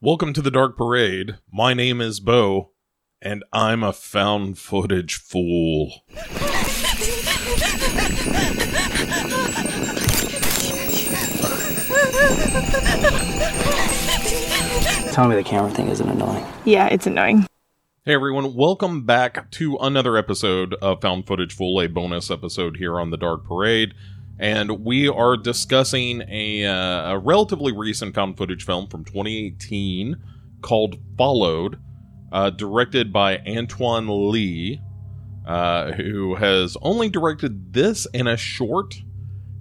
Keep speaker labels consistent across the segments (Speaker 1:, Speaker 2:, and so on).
Speaker 1: Welcome to the Dark Parade. My name is Bo, and I'm a found footage fool.
Speaker 2: Tell me the camera thing isn't annoying.
Speaker 3: Yeah, it's annoying.
Speaker 1: Hey everyone, welcome back to another episode of Found Footage Fool, a bonus episode here on the Dark Parade. And we are discussing a, uh, a relatively recent found footage film from 2018 called Followed, uh, directed by Antoine Le, uh, who has only directed this in a short,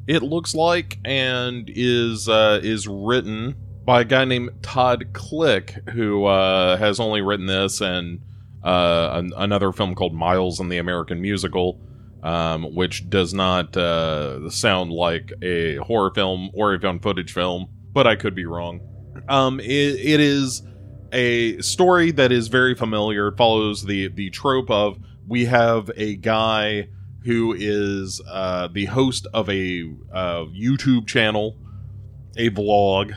Speaker 1: it looks like, and is uh, is written by a guy named Todd Klick, who uh, has only written this and uh, an- another film called Miles and the American Musical, um, which does not uh, sound like a horror film or a found footage film, but I could be wrong. Um, it, it is a story that is very familiar. It follows the the trope of we have a guy who is uh, the host of a uh, YouTube channel, a vlog,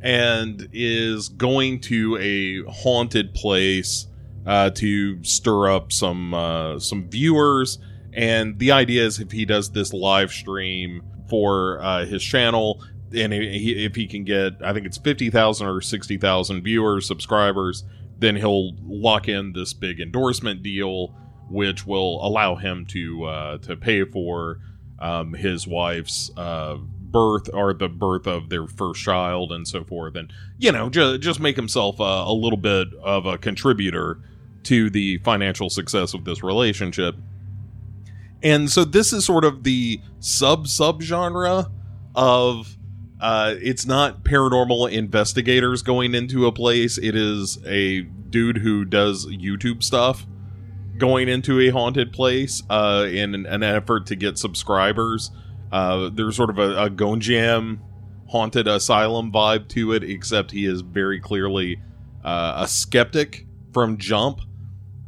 Speaker 1: and is going to a haunted place uh, to stir up some uh, some viewers. And the idea is if he does this live stream for uh, his channel, and he, if he can get, I think it's fifty thousand or sixty thousand viewers, subscribers, then he'll lock in this big endorsement deal, which will allow him to uh, to pay for um, his wife's uh, birth or the birth of their first child and so forth, and you know, ju- just make himself a little bit of a contributor to the financial success of this relationship. And so this is sort of the sub sub genre of uh, it's not paranormal investigators going into a place. It is a dude who does YouTube stuff going into a haunted place uh, in an, effort to get subscribers. Uh, there's sort of a, a Gonjiam haunted asylum vibe to it, except he is very clearly uh, a skeptic from jump.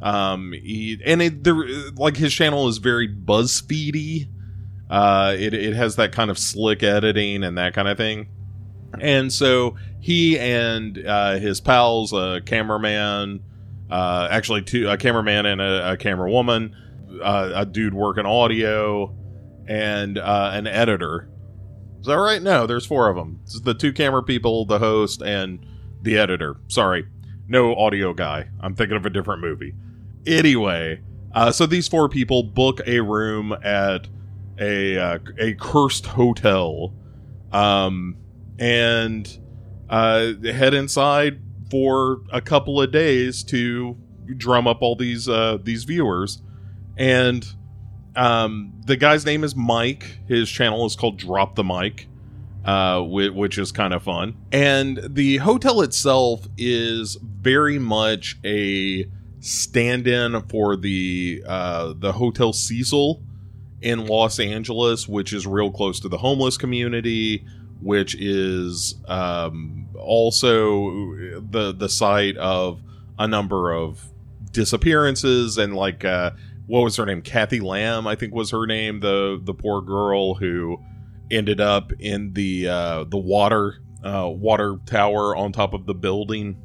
Speaker 1: Um, he, and it, there, like his channel is very BuzzFeedy. Uh, it, it has that kind of slick editing and that kind of thing. And so he and uh, his pals, a cameraman, uh, actually two, a cameraman and a, a camera woman, uh, a dude working audio, and uh, an editor. Is that right? No, there's four of them. It's the two camera people, the host, and the editor. Sorry, no audio guy. I'm thinking of a different movie. Anyway, uh, so these four people book a room at a uh, a cursed hotel, um, and uh, head inside for a couple of days to drum up all these uh, these viewers, and um, the guy's name is Mike. His channel is called Drop the Mic, uh, which, which is kind of fun. And the hotel itself is very much a stand-in for the uh, the Hotel Cecil in Los Angeles, which is real close to the homeless community, which is um, also the the site of a number of disappearances and like uh, what was her name? Kathy Lamb, I think was her name. The the poor girl who ended up in the uh, the water uh, water tower on top of the building,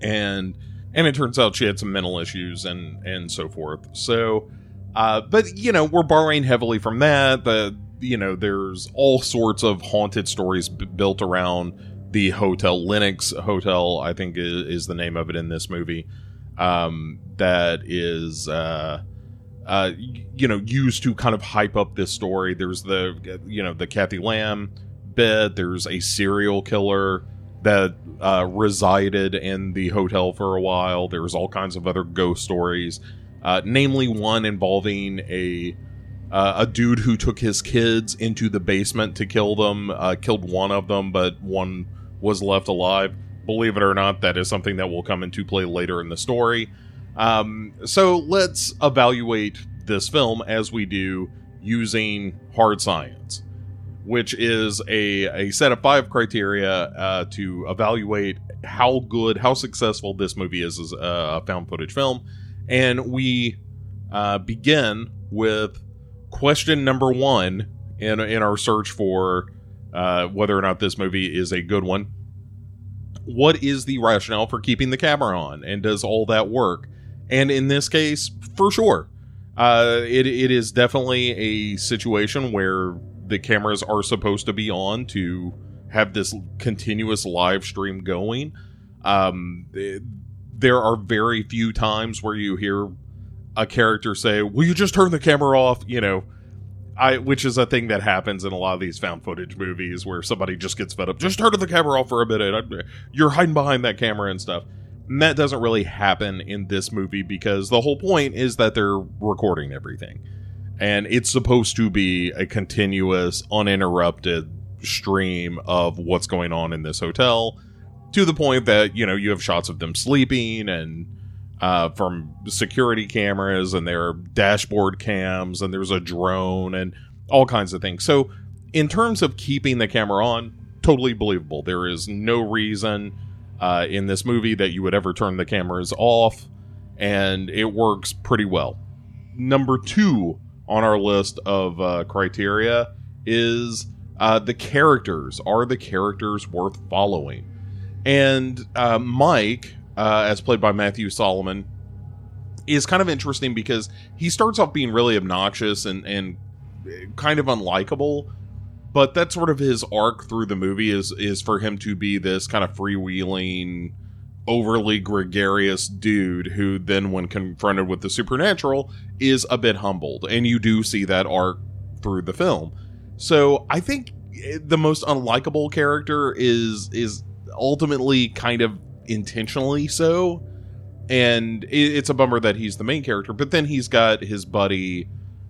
Speaker 1: and and it turns out she had some mental issues and and so forth. So, uh, but you know we're borrowing heavily from that. The you know there's all sorts of haunted stories b- built around the hotel Lenox Hotel. I think is, is the name of it in this movie. Um, that is uh, uh, you know used to kind of hype up this story. There's the you know the Kathy Lamb bit. There's a serial killer that uh, resided in the hotel for a while. There was all kinds of other ghost stories, uh, namely one involving a uh, a dude who took his kids into the basement to kill them. Uh, killed one of them, but one was left alive. Believe it or not, that is something that will come into play later in the story. Um, so let's evaluate this film as we do using hard science which is a, a set of five criteria uh, to evaluate how good, how successful this movie is as a found footage film. And we uh, begin with question number one in, in our search for uh, whether or not this movie is a good one. what is the rationale for keeping the camera on and does all that work and in this case for sure uh, it, it is definitely a situation where the cameras are supposed to be on to have this continuous live stream going um, there are very few times where you hear a character say will you just turn the camera off you know I, which is a thing that happens in a lot of these found footage movies where somebody just gets fed up. Just turn the camera off for a minute. You're hiding behind that camera and stuff. And that doesn't really happen in this movie because the whole point is that they're recording everything. And it's supposed to be a continuous, uninterrupted stream of what's going on in this hotel to the point that, you know, you have shots of them sleeping and uh, from security cameras and there are dashboard cams and there's a drone and all kinds of things. So, in terms of keeping the camera on, totally believable. There is no reason uh, in this movie that you would ever turn the cameras off, and it works pretty well. Number two on our list of uh, criteria is uh, the characters. Are the characters worth following? And uh, Mike, uh, as played by Matthew Solomon, is kind of interesting because he starts off being really obnoxious and, and kind of unlikable. But that's sort of his arc through the movie is is for him to be this kind of freewheeling, overly gregarious dude who then, when confronted with the supernatural, is a bit humbled, and you do see that arc through the film. So I think the most unlikable character is is ultimately kind of intentionally so. And it's a bummer that he's the main character but then he's got his buddy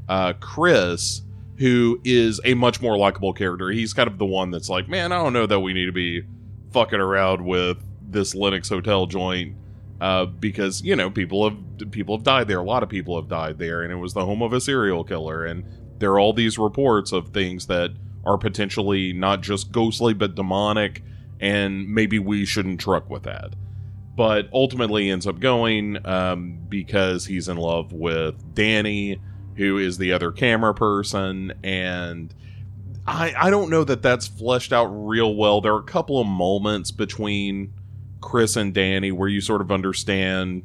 Speaker 1: uh, chris who is a much more likable character. He's kind of the one that's like man i don't know that we need to be fucking around with this lenox hotel joint uh, because you know people have people have died there a lot of people have died there and it was the home of a serial killer and there are all these reports of things that are potentially not just ghostly but demonic and maybe we shouldn't truck with that. But ultimately ends up going um, because he's in love with Danny, who is the other camera person, and I I don't know that that's fleshed out real well. There are a couple of moments between Chris and Danny where you sort of understand,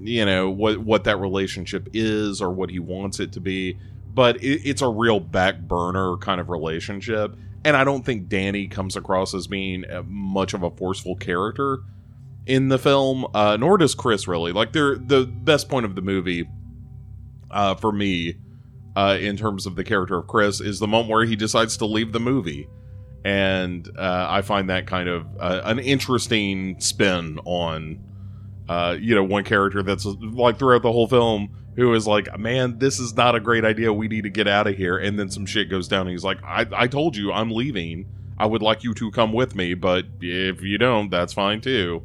Speaker 1: you know, what what that relationship is or what he wants it to be, but it, it's a real back burner kind of relationship. And I don't think Danny comes across as being much of a forceful character in the film, uh, nor does Chris really. Like, they're the best point of the movie uh, for me, uh, in terms of the character of Chris, is the moment where he decides to leave the movie, and uh, I find that kind of uh, an interesting spin on, uh, you know, one character that's like throughout the whole film who is like, man, this is not a great idea. We need to get out of here. And then some shit goes down. And he's like, I, I told you I'm leaving. I would like you to come with me, but if you don't, that's fine too.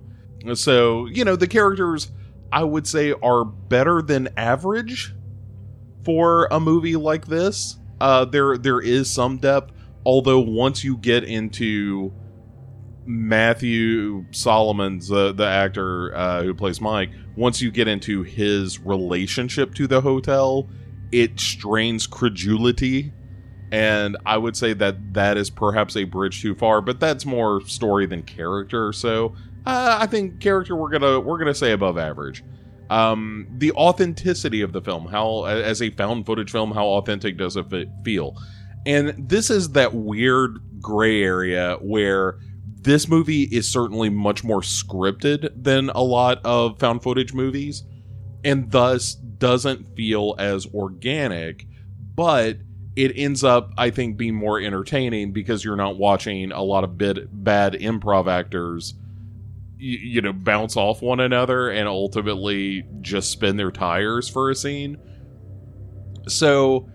Speaker 1: So, you know, the characters I would say are better than average for a movie like this. Uh, there there is some depth, although once you get into Matthew Solomon's uh, the actor uh, who plays Mike. Once you get into his relationship to the hotel, it strains credulity, and I would say that that is perhaps a bridge too far. But that's more story than character. So uh, I think character we're gonna we're gonna say above average. Um, the authenticity of the film, how as a found footage film, how authentic does it feel? And this is that weird gray area where this movie is certainly much more scripted than a lot of found footage movies and thus doesn't feel as organic but it ends up i think being more entertaining because you're not watching a lot of bad improv actors you, you know bounce off one another and ultimately just spin their tires for a scene. So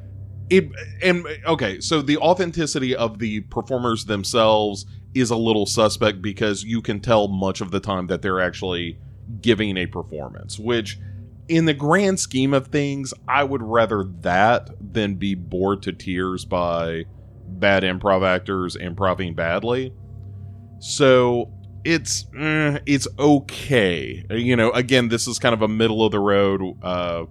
Speaker 1: it and okay so the authenticity of the performers themselves is a little suspect because you can tell much of the time that they're actually giving a performance, which in the grand scheme of things, I would rather that than be bored to tears by bad improv actors improving badly. So it's eh, it's okay. You know, again, this is kind of a middle of the road uh,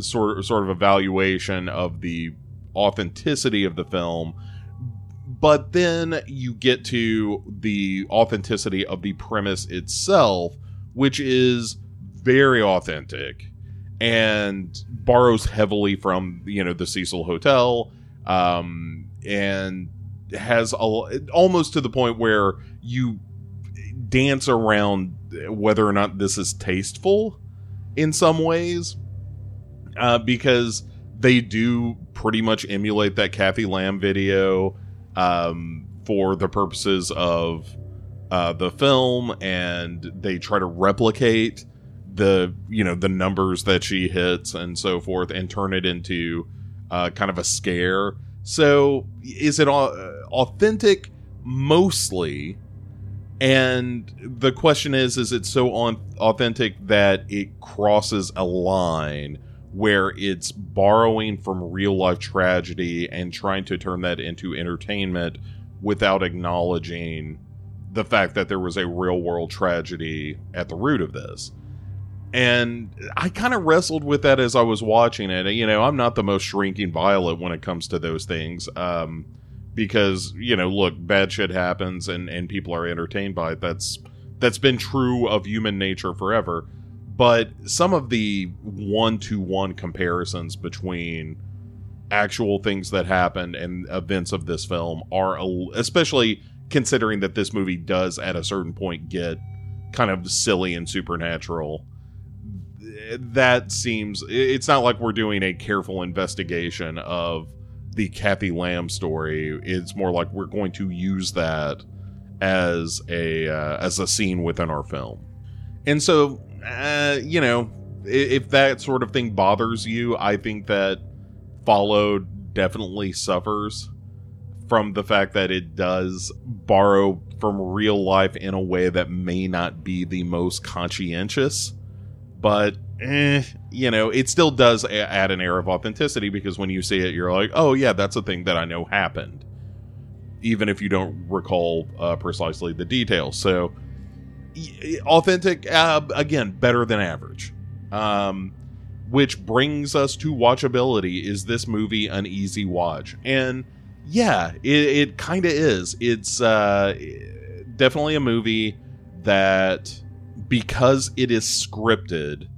Speaker 1: sort sort of evaluation of the authenticity of the film but then you get to the authenticity of the premise itself, which is very authentic and borrows heavily from you know the Cecil Hotel, um, and has a, almost to the point where you dance around whether or not this is tasteful in some ways, uh, because they do pretty much emulate that Kathy Lamb video um, for the purposes of uh, the film, and they try to replicate the you know the numbers that she hits and so forth, and turn it into uh, kind of a scare. So, is it all authentic? Mostly. And the question is, is it so on authentic that it crosses a line where it's borrowing from real life tragedy and trying to turn that into entertainment without acknowledging the fact that there was a real world tragedy at the root of this. And I kind of wrestled with that as I was watching it. You know, I'm not the most shrinking violet when it comes to those things. Um, because, you know, look, bad shit happens and, and people are entertained by it. That's that's been true of human nature forever but some of the one to one comparisons between actual things that happened and events of this film are especially considering that this movie does at a certain point get kind of silly and supernatural that seems it's not like we're doing a careful investigation of the Kathy Lamb story. It's more like we're going to use that as a uh, as a scene within our film. And so uh, you know, if that sort of thing bothers you, I think that Followed definitely suffers from the fact that it does borrow from real life in a way that may not be the most conscientious, but eh, you know, it still does add an air of authenticity because when you see it, you're like, oh yeah, that's a thing that I know happened, even if you don't recall uh, precisely the details. So authentic uh, again better than average. Um, which brings us to watchability. Is this movie an easy watch? And yeah it, it kind of is. It's uh, definitely a movie that because it is scripted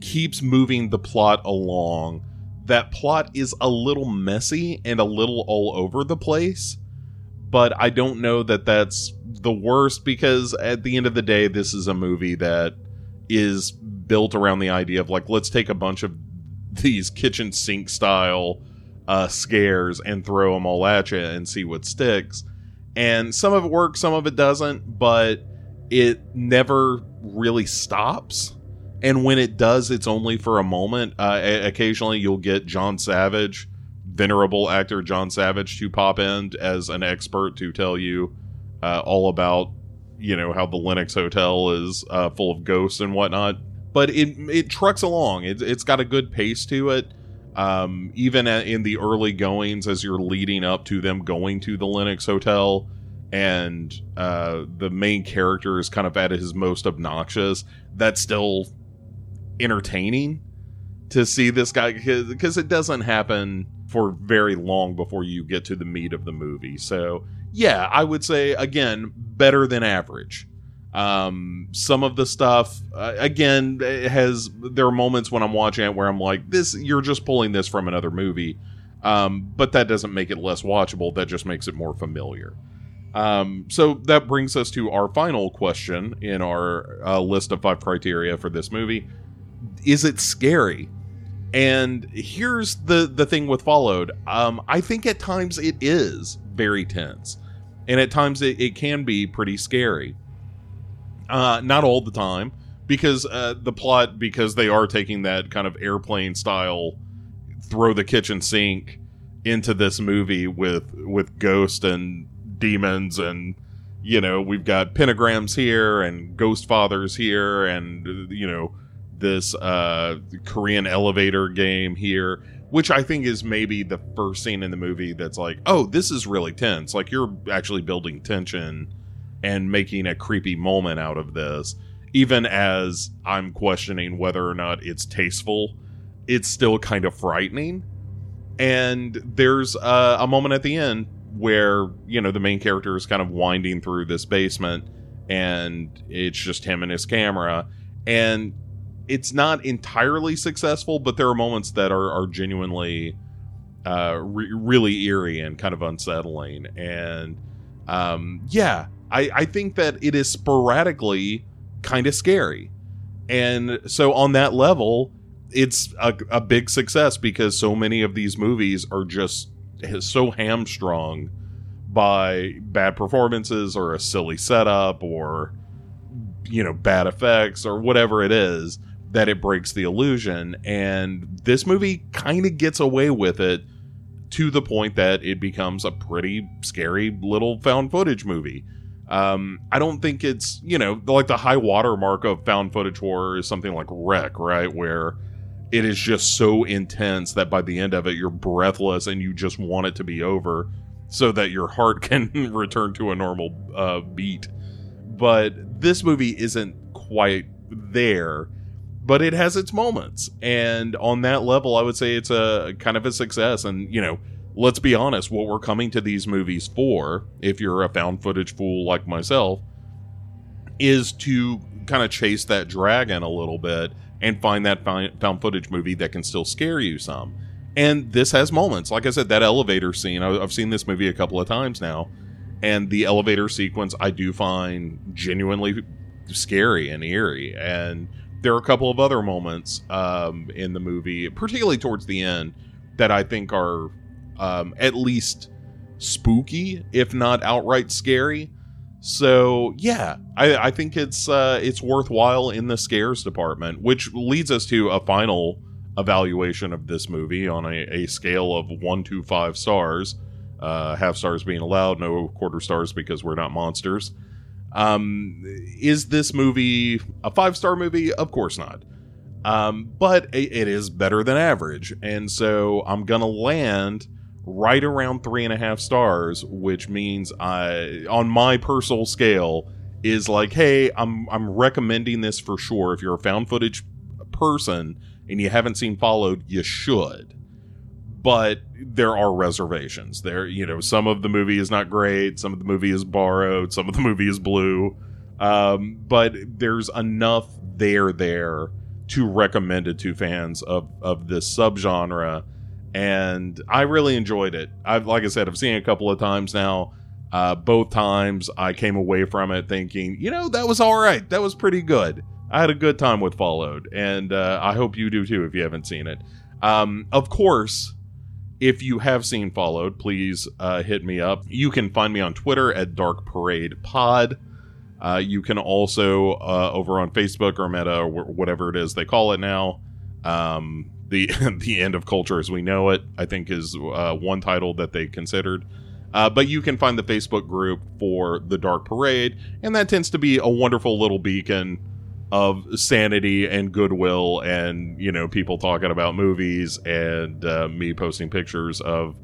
Speaker 1: keeps moving the plot along. That plot is a little messy and a little all over the place but i don't know that that's the worst because at the end of the day, this is a movie that is built around the idea of like, let's take a bunch of these kitchen sink style uh, scares and throw them all at you and see what sticks. And some of it works, some of it doesn't, but it never really stops. And when it does, it's only for a moment. Uh, occasionally, you'll get John Savage, venerable actor John Savage, to pop in as an expert to tell you uh, all about you know how the Lenox Hotel is uh, full of ghosts and whatnot. But it it trucks along. It, it's got a good pace to it. Um, even in the early goings, as you're leading up to them going to the Lenox Hotel, and uh, the main character is kind of at his most obnoxious. That's still entertaining to see this guy because it doesn't happen for very long before you get to the meat of the movie. So yeah, I would say again better than average. Um, some of the stuff uh, again has there are moments when I'm watching it where I'm like, this you're just pulling this from another movie, um, but that doesn't make it less watchable. That just makes it more familiar. Um, so that brings us to our final question in our uh, list of five criteria for this movie: Is it scary? And here's the the thing with followed. Um, I think at times it is very tense, and at times it, it can be pretty scary. Uh, not all the time, because uh, the plot, because they are taking that kind of airplane style, throw the kitchen sink into this movie with with ghost and demons and you know we've got pentagrams here and ghost fathers here and you know this uh, Korean elevator game here, which I think is maybe the first scene in the movie that's like, oh, this is really tense. Like you're actually building tension and making a creepy moment out of this. Even as I'm questioning whether or not it's tasteful, it's still kind of frightening. And there's uh, a moment at the end where you know the main character is kind of winding through this basement and it's just him and his camera and it's not entirely successful but there are moments that are, are genuinely uh, re- really eerie and kind of unsettling. And um, yeah I, I think that it is sporadically kind of scary. And so on that level it's a, a big success because so many of these movies are just so hamstrung by bad performances or a silly setup or you know bad effects or whatever it is that it breaks the illusion. And this movie kind of gets away with it to the point that it becomes a pretty scary little found footage movie. Um, I don't think it's you know like the high watermark of found footage horror is something like REC, right, where it is just so intense that by the end of it you're breathless and you just want it to be over so that your heart can return to a normal uh, beat. But this movie isn't quite there, but it has its moments. And on that level, I would say it's a kind of a success. And, you know, let's be honest, what we're coming to these movies for, if you're a found footage fool like myself, is to kind of chase that dragon a little bit and find that found footage movie that can still scare you some. And this has moments. Like I said, that elevator scene, I've seen this movie a couple of times now. And the elevator sequence I do find genuinely scary and eerie. And there are a couple of other moments um, in the movie, particularly towards the end, that I think are um, at least spooky, if not outright scary. So yeah, I, I think it's uh, it's worthwhile in the scares department, which leads us to a final evaluation of this movie on a, a scale of one to five stars. Uh, half stars being allowed, no quarter stars because we're not monsters. Um, is this movie a five star movie? Of course not. Um, but it, it is better than average, and so I'm gonna land right around three and a half stars, which means I, on my personal scale, is like, hey, I'm I'm recommending this for sure. If you're a found footage person and you haven't seen Followed, you should. But there are reservations. There, you know, some of the movie is not great. Some of the movie is borrowed. Some of the movie is blue. Um, but there's enough there there to recommend it to fans of of this subgenre and I really enjoyed it. I've like I said, I've seen it a couple of times now. Uh, both times I came away from it thinking, you know, that was all right. That was pretty good. I had a good time with Followed, and uh, I hope you do too if you haven't seen it. Um, of course, if you have seen Followed, please uh, hit me up. You can find me on Twitter at Dark Parade Pod. Uh, you can also uh, over on Facebook or Meta or whatever it is they call it now. Um, the the end of culture as we know it. I think is uh, one title that they considered. Uh, but you can find the Facebook group for the Dark Parade, and that tends to be a wonderful little beacon of sanity and goodwill, and you know people talking about movies and uh, me posting pictures of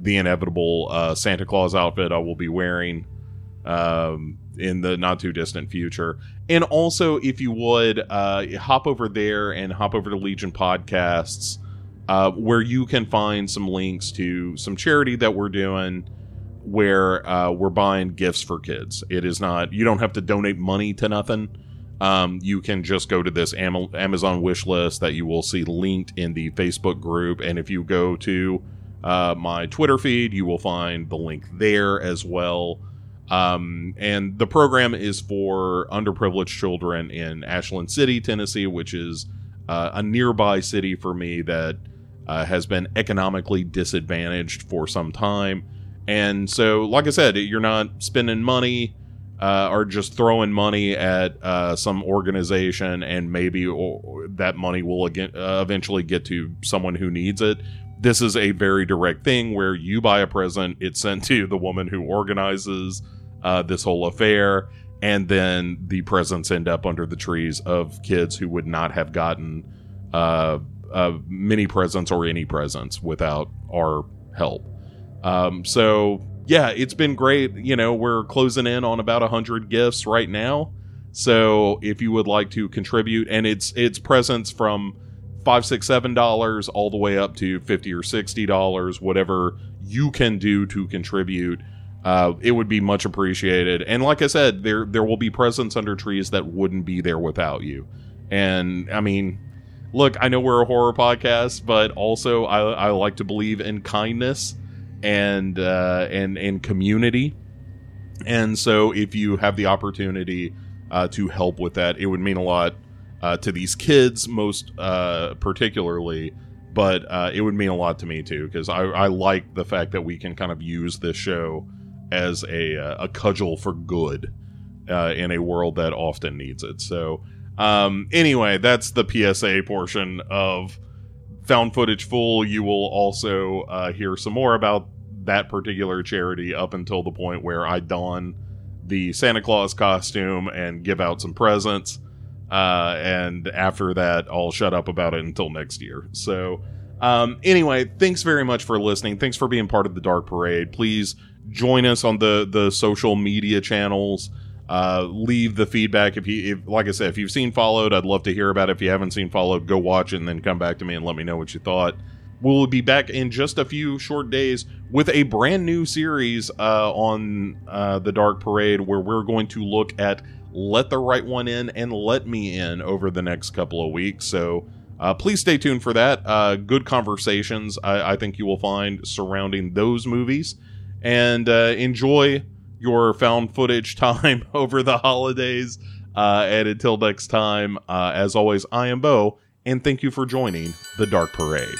Speaker 1: the inevitable uh, Santa Claus outfit I will be wearing um, in the not too distant future. And also, if you would uh, hop over there and hop over to Legion Podcasts, uh, where you can find some links to some charity that we're doing where uh, we're buying gifts for kids. It is not, you don't have to donate money to nothing. Um, you can just go to this Am- Amazon wish list that you will see linked in the Facebook group. And if you go to uh, my Twitter feed, you will find the link there as well. Um, and the program is for underprivileged children in Ashland City, Tennessee, which is uh, a nearby city for me that uh, has been economically disadvantaged for some time. And so, like I said, you're not spending money uh, or just throwing money at uh, some organization, and maybe that money will again, uh, eventually get to someone who needs it. This is a very direct thing where you buy a present, it's sent to the woman who organizes uh, this whole affair, and then the presents end up under the trees of kids who would not have gotten uh, uh, many presents or any presents without our help. Um, so yeah, it's been great. You know, we're closing in on about a hundred gifts right now. So if you would like to contribute, and it's it's presents from five, six, seven dollars, all the way up to fifty or sixty dollars, whatever you can do to contribute. Uh, it would be much appreciated. And like I said, there there will be presents under trees that wouldn't be there without you. And I mean, look, I know we're a horror podcast, but also I, I like to believe in kindness and uh, and and community. And so, if you have the opportunity uh, to help with that, it would mean a lot uh, to these kids, most uh, particularly. But uh, it would mean a lot to me too, because I, I like the fact that we can kind of use this show as a uh, a cudgel for good uh, in a world that often needs it. So, um, anyway, that's the PSA portion of found footage full. You will also uh, hear some more about that particular charity up until the point where I don the Santa Claus costume and give out some presents. Uh, and after that, I'll shut up about it until next year. So, um, anyway, thanks very much for listening. Thanks for being part of the Dark Parade. Please join us on the the social media channels. Uh, leave the feedback if you, if, like I said, if you've seen Followed, I'd love to hear about it. If you haven't seen Followed, go watch it and then come back to me and let me know what you thought. We'll be back in just a few short days with a brand new series uh, on uh, the Dark Parade where we're going to look at Let the Right One In and Let Me In over the next couple of weeks. So uh, please stay tuned for that. Uh, good conversations, I, I, think you will find surrounding those movies. And uh, enjoy your found footage time over the holidays. Uh, and until next time, as always, I am Bo, and thank you for joining the Dark Parade.